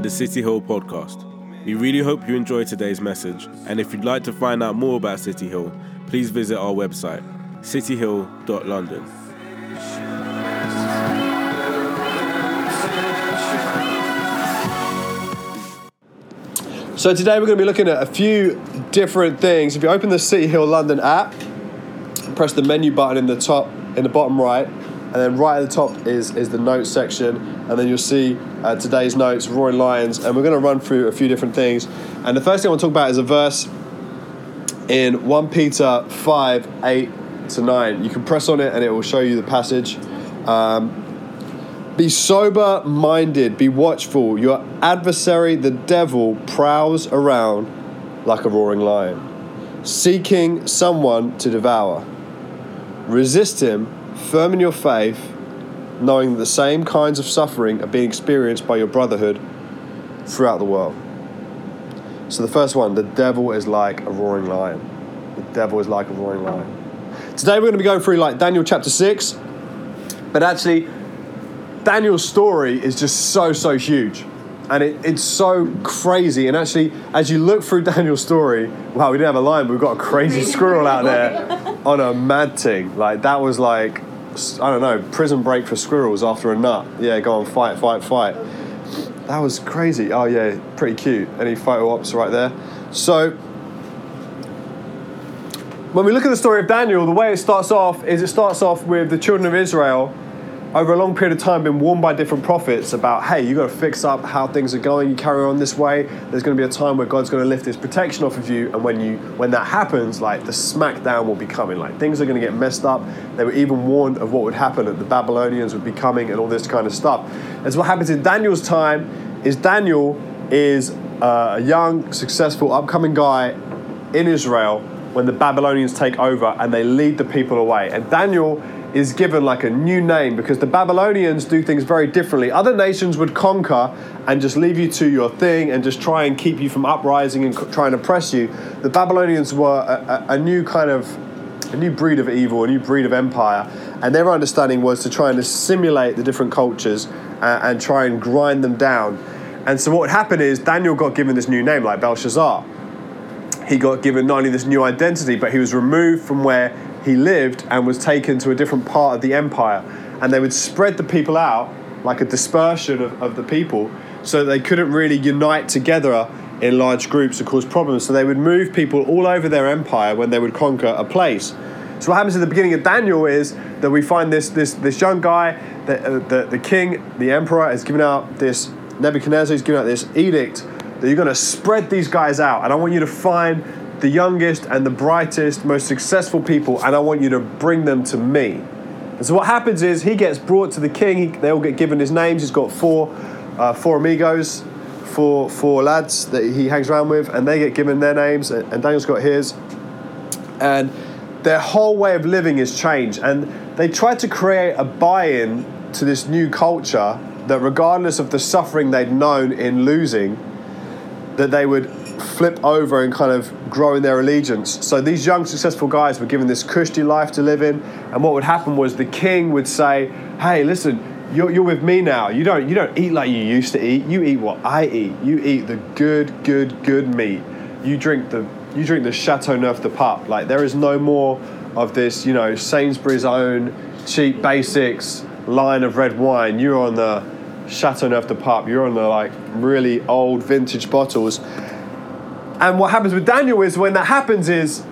the City Hill podcast. We really hope you enjoy today's message, and if you'd like to find out more about City Hill, please visit our website, cityhill.london. So today we're going to be looking at a few different things. If you open the City Hill London app, press the menu button in the top, in the bottom right, and then right at the top is, is the notes section, and then you'll see uh, today's notes, Roaring Lions, and we're going to run through a few different things. And the first thing I want to talk about is a verse in 1 Peter 5 8 to 9. You can press on it and it will show you the passage. Um, be sober minded, be watchful. Your adversary, the devil, prowls around like a roaring lion, seeking someone to devour. Resist him, firm in your faith, knowing that the same kinds of suffering are being experienced by your brotherhood throughout the world. So, the first one the devil is like a roaring lion. The devil is like a roaring lion. Today, we're going to be going through like Daniel chapter 6, but actually, Daniel's story is just so, so huge. And it, it's so crazy. And actually, as you look through Daniel's story, wow, we didn't have a lion, but we've got a crazy squirrel out there on a mad thing. Like, that was like, I don't know, prison break for squirrels after a nut. Yeah, go on, fight, fight, fight. That was crazy. Oh, yeah, pretty cute. Any photo ops right there. So, when we look at the story of Daniel, the way it starts off is it starts off with the children of Israel over a long period of time been warned by different prophets about hey you've got to fix up how things are going you carry on this way. There's going to be a time where god's going to lift his protection off of you and when you when that happens like the smackdown will be coming. Like things are going to get messed up. They were even warned of what would happen that the babylonians would be coming and all this kind of stuff. And so what happens in daniel's time is daniel is uh, a young successful upcoming guy in israel when the babylonians take over and they lead the people away. And daniel is given like a new name because the Babylonians do things very differently. Other nations would conquer and just leave you to your thing and just try and keep you from uprising and try and oppress you. The Babylonians were a, a, a new kind of a new breed of evil, a new breed of empire, and their understanding was to try and assimilate the different cultures uh, and try and grind them down. And so what would happen is Daniel got given this new name, like Belshazzar. He got given not only this new identity, but he was removed from where he lived and was taken to a different part of the empire. And they would spread the people out like a dispersion of, of the people so they couldn't really unite together in large groups to cause problems. So they would move people all over their empire when they would conquer a place. So what happens at the beginning of Daniel is that we find this this this young guy, the, uh, the, the king, the emperor, has given out this Nebuchadnezzar has given out this edict that you're going to spread these guys out, and I want you to find the youngest and the brightest, most successful people, and I want you to bring them to me. And so what happens is he gets brought to the king. He, they all get given his names. He's got four, uh, four amigos, four four lads that he hangs around with, and they get given their names. And Daniel's got his, and their whole way of living is changed. And they try to create a buy-in to this new culture that, regardless of the suffering they'd known in losing, that they would flip over and kind of grow in their allegiance. So these young successful guys were given this cushy life to live in, and what would happen was the king would say, "Hey, listen." You're, you're with me now. You don't you don't eat like you used to eat. You eat what I eat. You eat the good, good, good meat. You drink the you drink the Châteauneuf-du-Pape. Like there is no more of this, you know, Sainsbury's own cheap basics line of red wine. You're on the Châteauneuf-du-Pape. You're on the like really old vintage bottles. And what happens with Daniel is when that happens is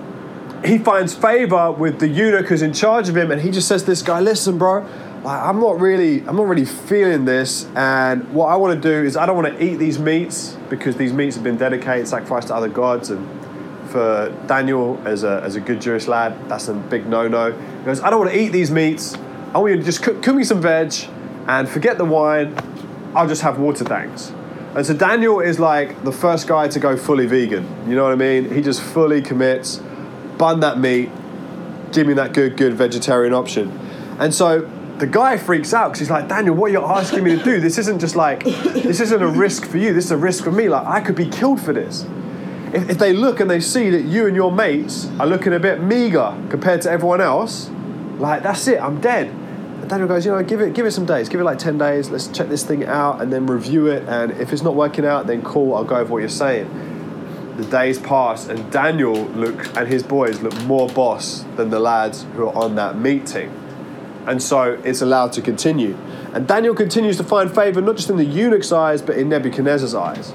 he finds favor with the eunuch who's in charge of him, and he just says this guy, "Listen, bro, like, I'm not really, I'm not really feeling this, and what I want to do is I don't want to eat these meats because these meats have been dedicated, sacrificed to other gods, and for Daniel as a as a good Jewish lad, that's a big no-no. He goes, I don't want to eat these meats. I want you to just cook, cook me some veg, and forget the wine. I'll just have water, thanks." And so Daniel is like the first guy to go fully vegan. You know what I mean? He just fully commits, bun that meat, give me that good, good vegetarian option. And so the guy freaks out because he's like, Daniel, what you're asking me to do? This isn't just like, this isn't a risk for you. This is a risk for me. Like, I could be killed for this. If, if they look and they see that you and your mates are looking a bit meager compared to everyone else, like, that's it, I'm dead. Daniel goes, you know, give it give it some days, give it like ten days. Let's check this thing out and then review it. And if it's not working out, then cool, I'll go with what you're saying. The days pass, and Daniel look and his boys look more boss than the lads who are on that meeting, and so it's allowed to continue. And Daniel continues to find favor not just in the eunuch's eyes, but in Nebuchadnezzar's eyes.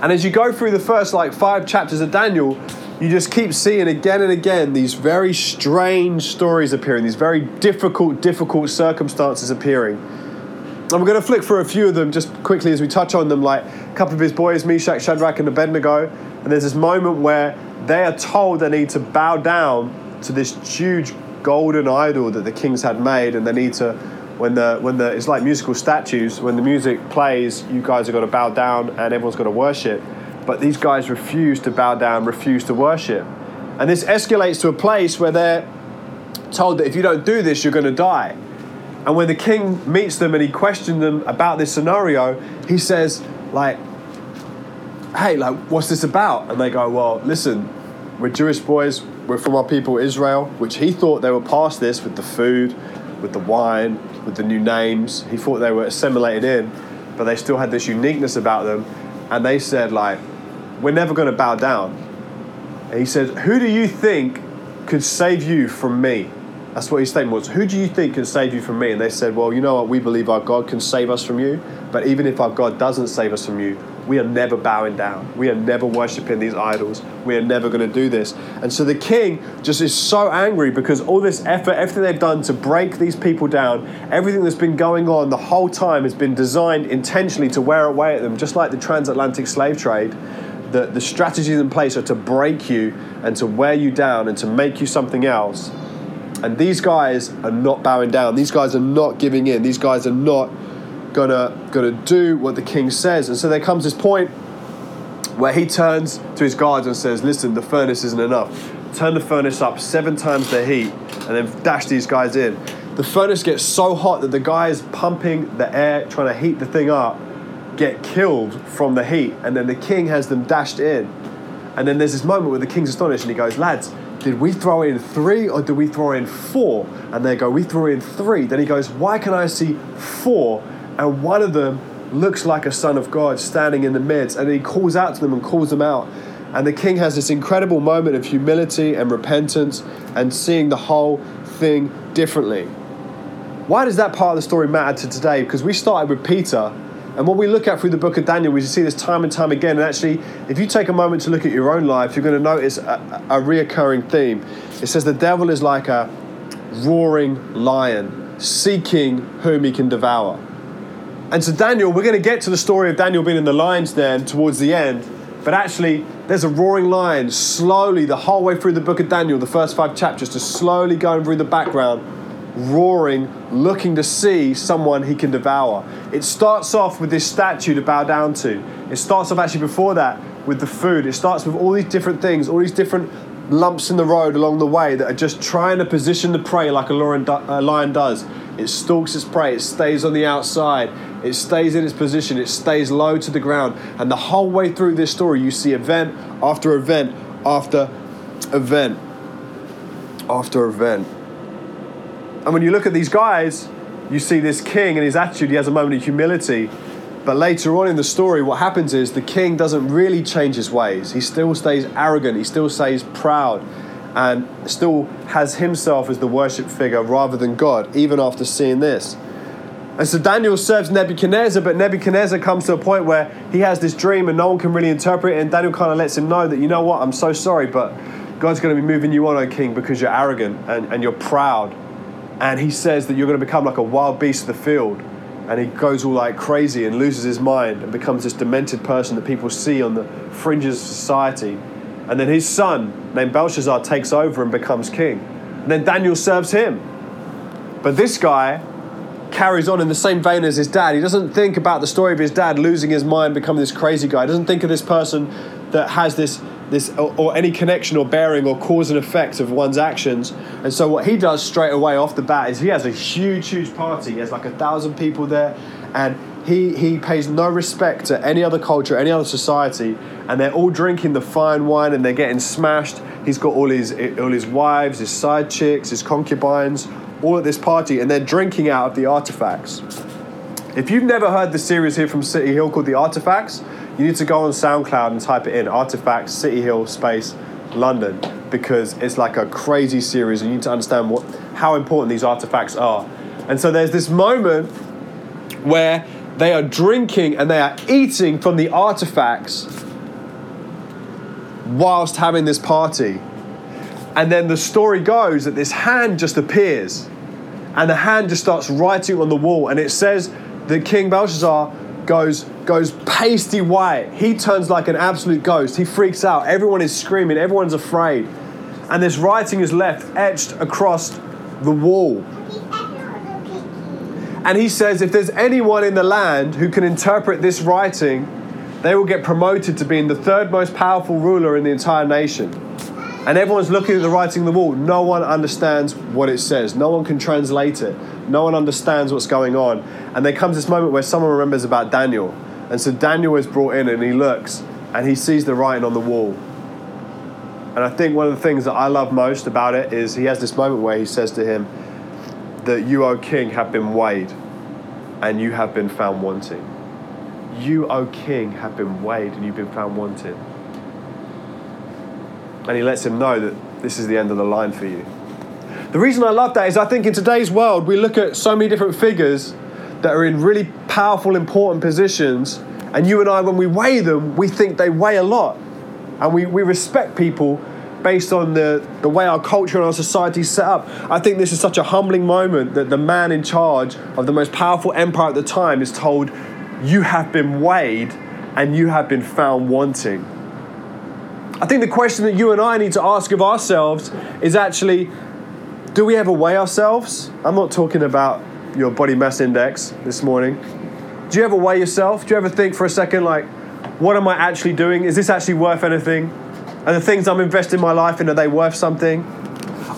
And as you go through the first like five chapters of Daniel, you just keep seeing again and again these very strange stories appearing, these very difficult, difficult circumstances appearing. And we're going to flick through a few of them just quickly as we touch on them, like a couple of his boys, Meshach, Shadrach, and Abednego. And there's this moment where they are told they need to bow down to this huge golden idol that the kings had made, and they need to, when the when the it's like musical statues. When the music plays, you guys are going to bow down, and everyone's going to worship. But these guys refuse to bow down, refuse to worship, and this escalates to a place where they're told that if you don't do this, you're going to die. And when the king meets them and he questions them about this scenario, he says, like, hey, like, what's this about? And they go, well, listen, we're Jewish boys, we're from our people Israel, which he thought they were past this with the food, with the wine, with the new names. He thought they were assimilated in, but they still had this uniqueness about them. And they said, like, we're never going to bow down. And he said, who do you think could save you from me? That's what his statement was. Who do you think can save you from me? And they said, Well, you know what? We believe our God can save us from you. But even if our God doesn't save us from you, we are never bowing down. We are never worshipping these idols. We are never going to do this. And so the king just is so angry because all this effort, everything they've done to break these people down, everything that's been going on the whole time has been designed intentionally to wear away at them, just like the transatlantic slave trade. The, the strategies in place are to break you and to wear you down and to make you something else. And these guys are not bowing down. These guys are not giving in. These guys are not gonna gonna do what the king says. And so there comes this point where he turns to his guards and says, "Listen, the furnace isn't enough. Turn the furnace up seven times the heat, and then dash these guys in." The furnace gets so hot that the guys pumping the air, trying to heat the thing up, get killed from the heat, and then the king has them dashed in. And then there's this moment where the king's astonished and he goes, Lads, did we throw in three or did we throw in four? And they go, We threw in three. Then he goes, Why can I see four? And one of them looks like a son of God standing in the midst. And he calls out to them and calls them out. And the king has this incredible moment of humility and repentance and seeing the whole thing differently. Why does that part of the story matter to today? Because we started with Peter and what we look at through the book of Daniel, we see this time and time again. And actually, if you take a moment to look at your own life, you're going to notice a, a reoccurring theme. It says the devil is like a roaring lion, seeking whom he can devour. And so, Daniel, we're going to get to the story of Daniel being in the lion's den towards the end. But actually, there's a roaring lion slowly, the whole way through the book of Daniel, the first five chapters, just slowly going through the background, roaring, looking to see someone he can devour. It starts off with this statue to bow down to. It starts off actually before that with the food. It starts with all these different things, all these different lumps in the road along the way that are just trying to position the prey like a lion does. It stalks its prey, it stays on the outside, it stays in its position, it stays low to the ground. And the whole way through this story, you see event after event after event after event. And when you look at these guys, you see this king and his attitude, he has a moment of humility. But later on in the story, what happens is the king doesn't really change his ways. He still stays arrogant, he still stays proud, and still has himself as the worship figure rather than God, even after seeing this. And so Daniel serves Nebuchadnezzar, but Nebuchadnezzar comes to a point where he has this dream and no one can really interpret it. And Daniel kind of lets him know that, you know what, I'm so sorry, but God's going to be moving you on, O king, because you're arrogant and, and you're proud and he says that you're going to become like a wild beast of the field. And he goes all like crazy and loses his mind and becomes this demented person that people see on the fringes of society. And then his son named belshazzar takes over and becomes king. And then daniel serves him. But this guy carries on in the same vein as his dad. He doesn't think about the story of his dad losing his mind becoming this crazy guy. He doesn't think of this person that has this this or, or, any connection or bearing or cause and effect of one's actions. And so what he does straight away off the bat is he has a huge, huge party. He has like a thousand people there, and he he pays no respect to any other culture, any other society, and they're all drinking the fine wine and they're getting smashed. He's got all his all his wives, his side chicks, his concubines, all at this party, and they're drinking out of the artifacts. If you've never heard the series here from City Hill called The Artifacts, you need to go on SoundCloud and type it in Artifacts City Hill space London because it's like a crazy series and you need to understand what how important these artifacts are. And so there's this moment where they are drinking and they are eating from the artifacts whilst having this party. And then the story goes that this hand just appears and the hand just starts writing on the wall and it says that King Belshazzar goes goes pasty white. He turns like an absolute ghost. He freaks out. Everyone is screaming. Everyone's afraid. And this writing is left etched across the wall. And he says if there's anyone in the land who can interpret this writing, they will get promoted to being the third most powerful ruler in the entire nation. And everyone's looking at the writing on the wall. No one understands what it says. No one can translate it. No one understands what's going on. And there comes this moment where someone remembers about Daniel. And so Daniel is brought in and he looks and he sees the writing on the wall. And I think one of the things that I love most about it is he has this moment where he says to him that you, O king, have been weighed and you have been found wanting. You, O king, have been weighed and you've been found wanting. And he lets him know that this is the end of the line for you. The reason I love that is I think in today's world we look at so many different figures that are in really powerful, important positions, and you and I, when we weigh them, we think they weigh a lot. And we, we respect people based on the, the way our culture and our society is set up. I think this is such a humbling moment that the man in charge of the most powerful empire at the time is told, You have been weighed and you have been found wanting. I think the question that you and I need to ask of ourselves is actually do we ever weigh ourselves? I'm not talking about your body mass index this morning. Do you ever weigh yourself? Do you ever think for a second, like, what am I actually doing? Is this actually worth anything? Are the things I'm investing my life in, are they worth something?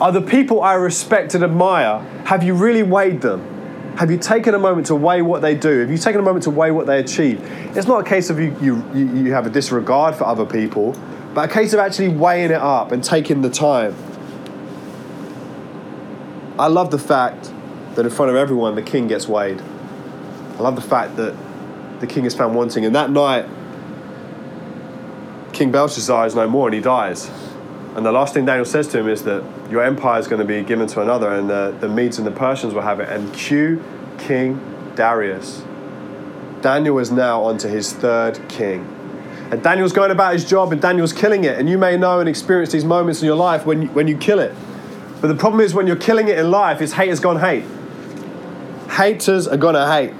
Are the people I respect and admire, have you really weighed them? Have you taken a moment to weigh what they do? Have you taken a moment to weigh what they achieve? It's not a case of you, you, you have a disregard for other people, but a case of actually weighing it up and taking the time. I love the fact that in front of everyone the king gets weighed. I love the fact that the king is found wanting. And that night, King Belshazzar is no more and he dies. And the last thing Daniel says to him is that your empire is going to be given to another, and the, the Medes and the Persians will have it. And cue King Darius. Daniel is now onto his third king. And Daniel's going about his job, and Daniel's killing it. And you may know and experience these moments in your life when you, when you kill it. But the problem is when you're killing it in life, it's hate has gone hate. Haters are gonna hate.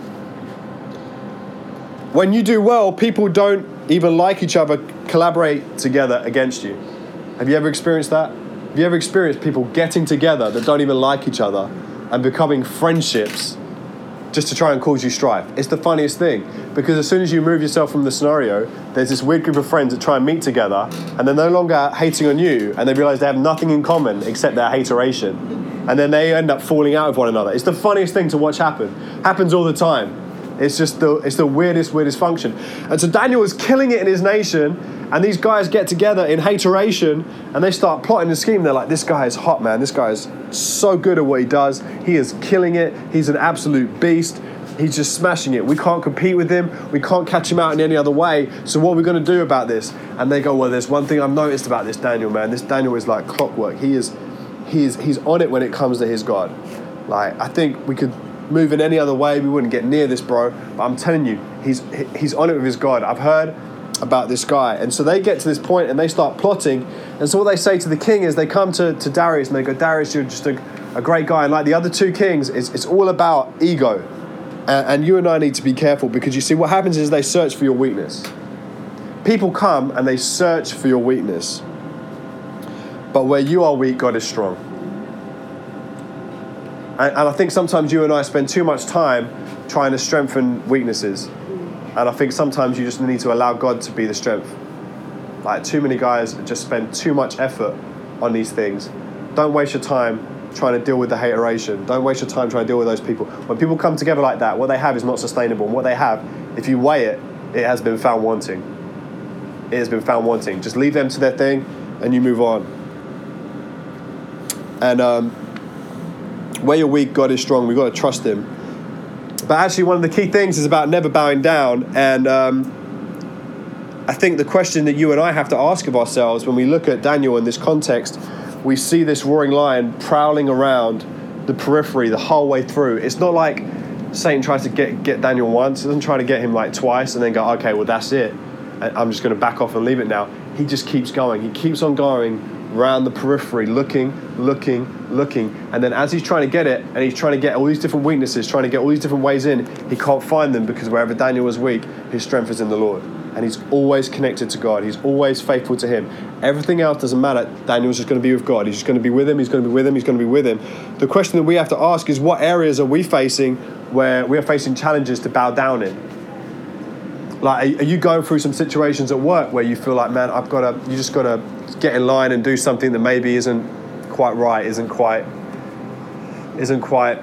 When you do well, people don't even like each other, collaborate together against you. Have you ever experienced that? Have you ever experienced people getting together that don't even like each other and becoming friendships just to try and cause you strife? It's the funniest thing because as soon as you move yourself from the scenario, there's this weird group of friends that try and meet together and they're no longer hating on you and they realize they have nothing in common except their hateration. And then they end up falling out with one another. It's the funniest thing to watch happen. Happens all the time. It's just the it's the weirdest, weirdest function. And so Daniel is killing it in his nation, and these guys get together in hateration and they start plotting a scheme. They're like, this guy is hot, man. This guy is so good at what he does. He is killing it. He's an absolute beast. He's just smashing it. We can't compete with him. We can't catch him out in any other way. So what are we going to do about this? And they go, well, there's one thing I've noticed about this Daniel, man. This Daniel is like clockwork. He is, he is, he's on it when it comes to his God. Like I think we could move in any other way, we wouldn't get near this, bro. But I'm telling you, he's he's on it with his God. I've heard about this guy. And so they get to this point and they start plotting. And so what they say to the king is they come to, to Darius and they go, Darius, you're just a, a great guy. And like the other two kings, it's, it's all about ego. And, and you and I need to be careful because you see, what happens is they search for your weakness. People come and they search for your weakness. But where you are weak, God is strong. And, and I think sometimes you and I spend too much time trying to strengthen weaknesses. And I think sometimes you just need to allow God to be the strength. Like too many guys just spend too much effort on these things. Don't waste your time trying to deal with the hateration. Don't waste your time trying to deal with those people. When people come together like that, what they have is not sustainable. And what they have, if you weigh it, it has been found wanting. It has been found wanting. Just leave them to their thing and you move on. And um, Where you're weak, God is strong. We've got to trust Him. But actually, one of the key things is about never bowing down. And um, I think the question that you and I have to ask of ourselves when we look at Daniel in this context, we see this roaring lion prowling around the periphery the whole way through. It's not like Satan tries to get, get Daniel once, he doesn't try to get him like twice and then go, okay, well, that's it. I'm just going to back off and leave it now. He just keeps going. He keeps on going around the periphery, looking, looking, looking. And then as he's trying to get it, and he's trying to get all these different weaknesses, trying to get all these different ways in, he can't find them because wherever Daniel was weak, his strength is in the Lord. And he's always connected to God. He's always faithful to Him. Everything else doesn't matter. Daniel's just going to be with God. He's just going to be with Him. He's going to be with Him. He's going to be with Him. The question that we have to ask is what areas are we facing where we are facing challenges to bow down in? Like, are you going through some situations at work where you feel like, man, I've got to, you just got to get in line and do something that maybe isn't quite right, isn't quite, isn't quite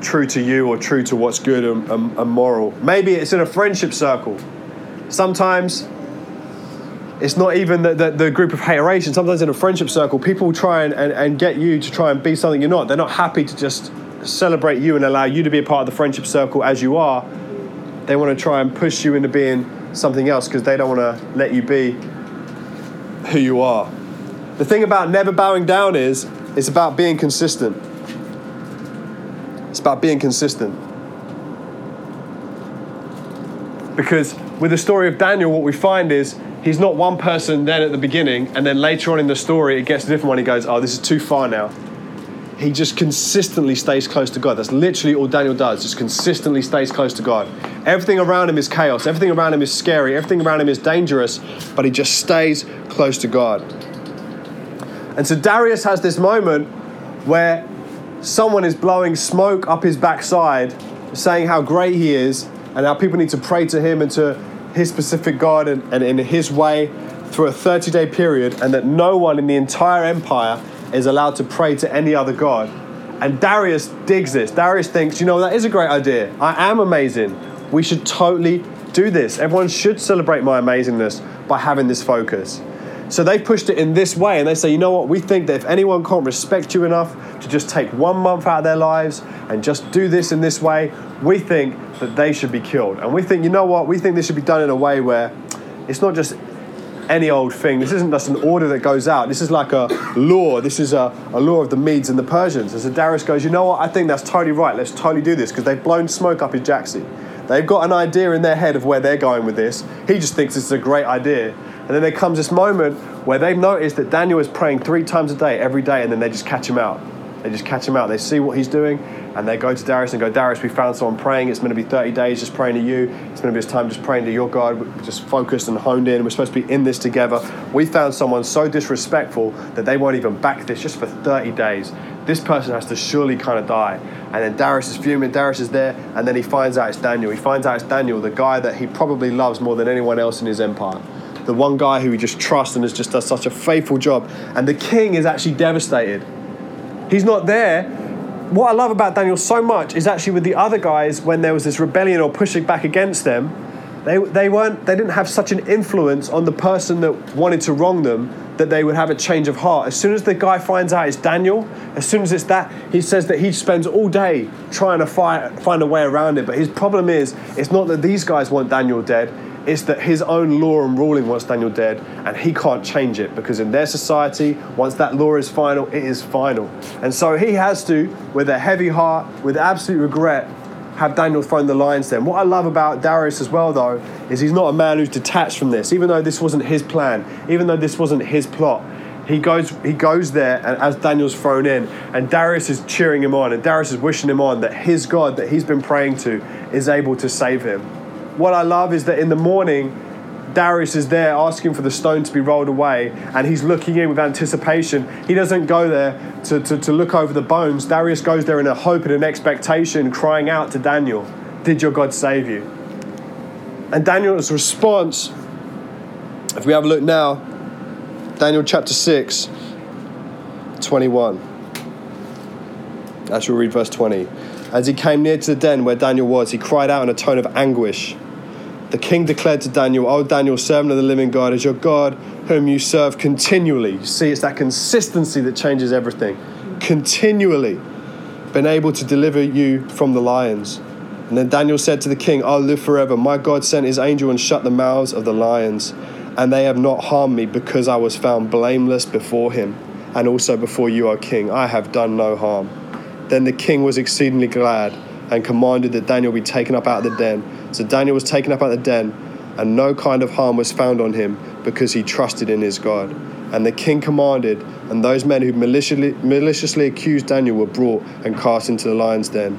true to you or true to what's good and, and, and moral. Maybe it's in a friendship circle. Sometimes it's not even the, the, the, group of hateration. Sometimes in a friendship circle, people try and, and, and get you to try and be something you're not. They're not happy to just celebrate you and allow you to be a part of the friendship circle as you are. They want to try and push you into being something else because they don't want to let you be who you are. The thing about never bowing down is it's about being consistent. It's about being consistent. Because with the story of Daniel, what we find is he's not one person then at the beginning, and then later on in the story, it gets a different one. He goes, Oh, this is too far now. He just consistently stays close to God. That's literally all Daniel does, just consistently stays close to God. Everything around him is chaos, everything around him is scary, everything around him is dangerous, but he just stays close to God. And so Darius has this moment where someone is blowing smoke up his backside, saying how great he is and how people need to pray to him and to his specific God and, and in his way through a 30 day period, and that no one in the entire empire is allowed to pray to any other God. And Darius digs this. Darius thinks, you know, that is a great idea. I am amazing. We should totally do this. Everyone should celebrate my amazingness by having this focus. So they pushed it in this way, and they say, you know what? We think that if anyone can't respect you enough to just take one month out of their lives and just do this in this way, we think that they should be killed. And we think, you know what? We think this should be done in a way where it's not just any old thing. This isn't just an order that goes out. This is like a law. This is a, a law of the Medes and the Persians. And so Darius goes, you know what? I think that's totally right. Let's totally do this because they've blown smoke up his jacksie. They've got an idea in their head of where they're going with this. He just thinks this is a great idea. And then there comes this moment where they've noticed that Daniel is praying three times a day, every day, and then they just catch him out. They just catch him out. They see what he's doing, and they go to Darius and go, Darius, we found someone praying. It's going to be 30 days just praying to you. It's going to be this time just praying to your God. We're just focused and honed in. We're supposed to be in this together. We found someone so disrespectful that they won't even back this just for 30 days. This person has to surely kind of die. And then Darius is fuming. Darius is there, and then he finds out it's Daniel. He finds out it's Daniel, the guy that he probably loves more than anyone else in his empire the one guy who he just trusts and has just does such a faithful job. And the king is actually devastated. He's not there. What I love about Daniel so much is actually with the other guys when there was this rebellion or pushing back against them, they, they weren't they didn't have such an influence on the person that wanted to wrong them that they would have a change of heart. As soon as the guy finds out it's Daniel, as soon as it's that, he says that he spends all day trying to fight, find a way around it. But his problem is, it's not that these guys want Daniel dead, it's that his own law and ruling wants Daniel dead, and he can't change it because in their society, once that law is final, it is final. And so he has to, with a heavy heart, with absolute regret, have Daniel thrown the lions then. What I love about Darius as well, though, is he's not a man who's detached from this. Even though this wasn't his plan, even though this wasn't his plot, he goes he goes there and as Daniel's thrown in and Darius is cheering him on and Darius is wishing him on that his God that he's been praying to is able to save him what I love is that in the morning, Darius is there asking for the stone to be rolled away, and he's looking in with anticipation. He doesn't go there to, to, to look over the bones. Darius goes there in a hope and an expectation, crying out to Daniel, Did your God save you? And Daniel's response, if we have a look now, Daniel chapter 6, 21. Actually, we'll read verse 20. As he came near to the den where Daniel was, he cried out in a tone of anguish. The king declared to Daniel, O Daniel, servant of the living God, is your God whom you serve continually. You see, it's that consistency that changes everything. Continually. been able to deliver you from the lions. And then Daniel said to the king, I'll live forever. My God sent his angel and shut the mouths of the lions, and they have not harmed me because I was found blameless before him, and also before you, O king. I have done no harm. Then the king was exceedingly glad and commanded that Daniel be taken up out of the den. So Daniel was taken up out of the den, and no kind of harm was found on him because he trusted in his God. And the king commanded, and those men who maliciously, maliciously accused Daniel were brought and cast into the lion's den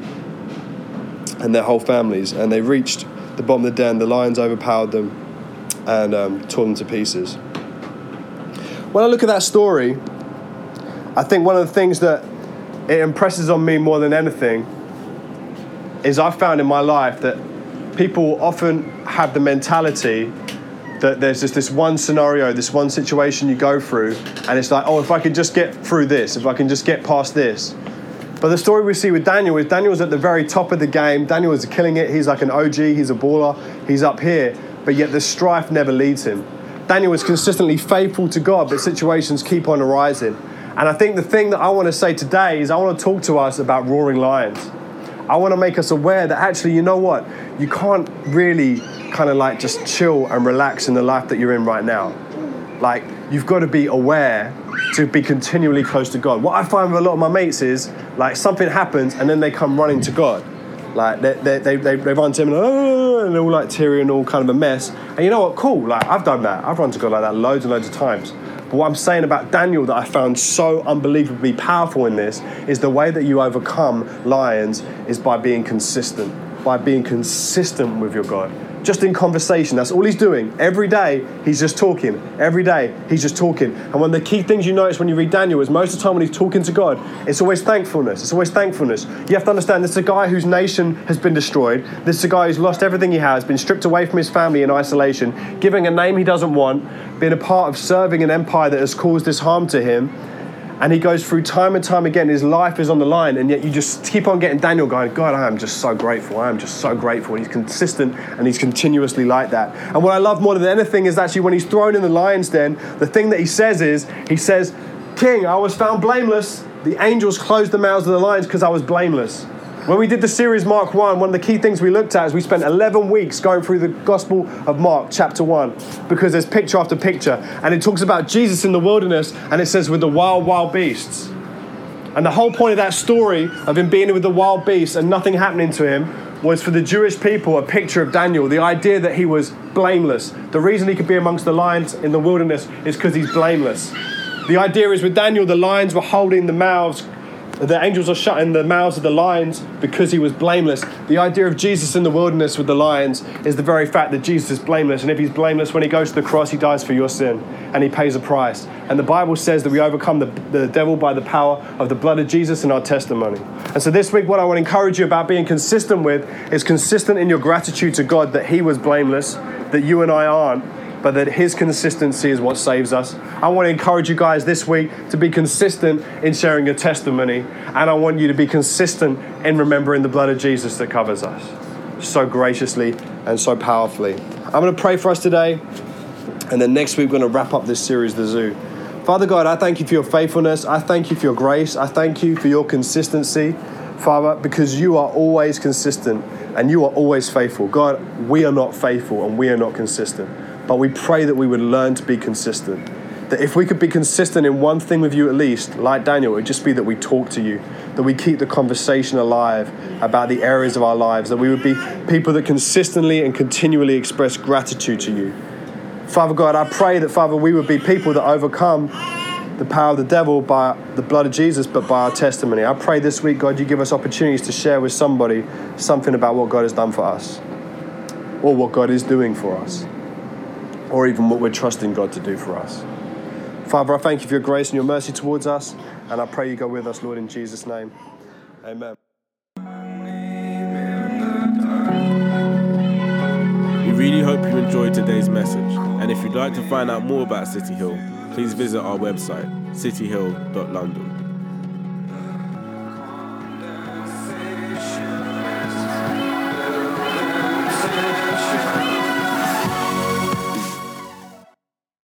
and their whole families. And they reached the bottom of the den. The lions overpowered them and um, tore them to pieces. When I look at that story, I think one of the things that it impresses on me more than anything is I've found in my life that people often have the mentality that there's just this one scenario, this one situation you go through, and it's like, oh, if I could just get through this, if I can just get past this, but the story we see with Daniel is Daniel was at the very top of the game. Daniel is killing it. He's like an OG. He's a baller. He's up here. But yet the strife never leads him. Daniel is consistently faithful to God, but situations keep on arising. And I think the thing that I want to say today is I want to talk to us about roaring lions. I want to make us aware that actually, you know what? You can't really kind of like just chill and relax in the life that you're in right now. Like, you've got to be aware to be continually close to God. What I find with a lot of my mates is like something happens and then they come running to God. Like they, they, they, they, they run to him and, oh, and they're all like teary and all kind of a mess. And you know what? Cool. Like I've done that. I've run to God like that loads and loads of times. But what I'm saying about Daniel that I found so unbelievably powerful in this is the way that you overcome lions is by being consistent, by being consistent with your God just in conversation. That's all he's doing. Every day, he's just talking. Every day, he's just talking. And one of the key things you notice when you read Daniel is most of the time when he's talking to God, it's always thankfulness. It's always thankfulness. You have to understand this is a guy whose nation has been destroyed. This is a guy who's lost everything he has, been stripped away from his family in isolation, giving a name he doesn't want, being a part of serving an empire that has caused this harm to him and he goes through time and time again. His life is on the line, and yet you just keep on getting Daniel going, God, I am just so grateful. I am just so grateful. And he's consistent and he's continuously like that. And what I love more than anything is actually when he's thrown in the lion's den, the thing that he says is, he says, King, I was found blameless. The angels closed the mouths of the lions because I was blameless. When we did the series Mark 1, one of the key things we looked at is we spent 11 weeks going through the Gospel of Mark, chapter 1, because there's picture after picture. And it talks about Jesus in the wilderness, and it says, with the wild, wild beasts. And the whole point of that story of him being with the wild beasts and nothing happening to him was for the Jewish people a picture of Daniel, the idea that he was blameless. The reason he could be amongst the lions in the wilderness is because he's blameless. The idea is with Daniel, the lions were holding the mouths the angels are shutting the mouths of the lions because he was blameless. The idea of Jesus in the wilderness with the lions is the very fact that Jesus is blameless. And if he's blameless, when he goes to the cross, he dies for your sin and he pays a price. And the Bible says that we overcome the, the devil by the power of the blood of Jesus and our testimony. And so this week, what I want to encourage you about being consistent with is consistent in your gratitude to God that he was blameless, that you and I aren't but that His consistency is what saves us. I want to encourage you guys this week to be consistent in sharing your testimony, and I want you to be consistent in remembering the blood of Jesus that covers us so graciously and so powerfully. I'm going to pray for us today, and then next week we're going to wrap up this series, The Zoo. Father God, I thank you for your faithfulness. I thank you for your grace. I thank you for your consistency, Father, because you are always consistent and you are always faithful. God, we are not faithful and we are not consistent. But we pray that we would learn to be consistent. That if we could be consistent in one thing with you at least, like Daniel, it would just be that we talk to you, that we keep the conversation alive about the areas of our lives, that we would be people that consistently and continually express gratitude to you. Father God, I pray that, Father, we would be people that overcome the power of the devil by the blood of Jesus, but by our testimony. I pray this week, God, you give us opportunities to share with somebody something about what God has done for us or what God is doing for us or even what we're trusting God to do for us. Father, I thank you for your grace and your mercy towards us, and I pray you go with us, Lord, in Jesus' name. Amen. We really hope you enjoyed today's message, and if you'd like to find out more about City Hill, please visit our website, cityhill.london.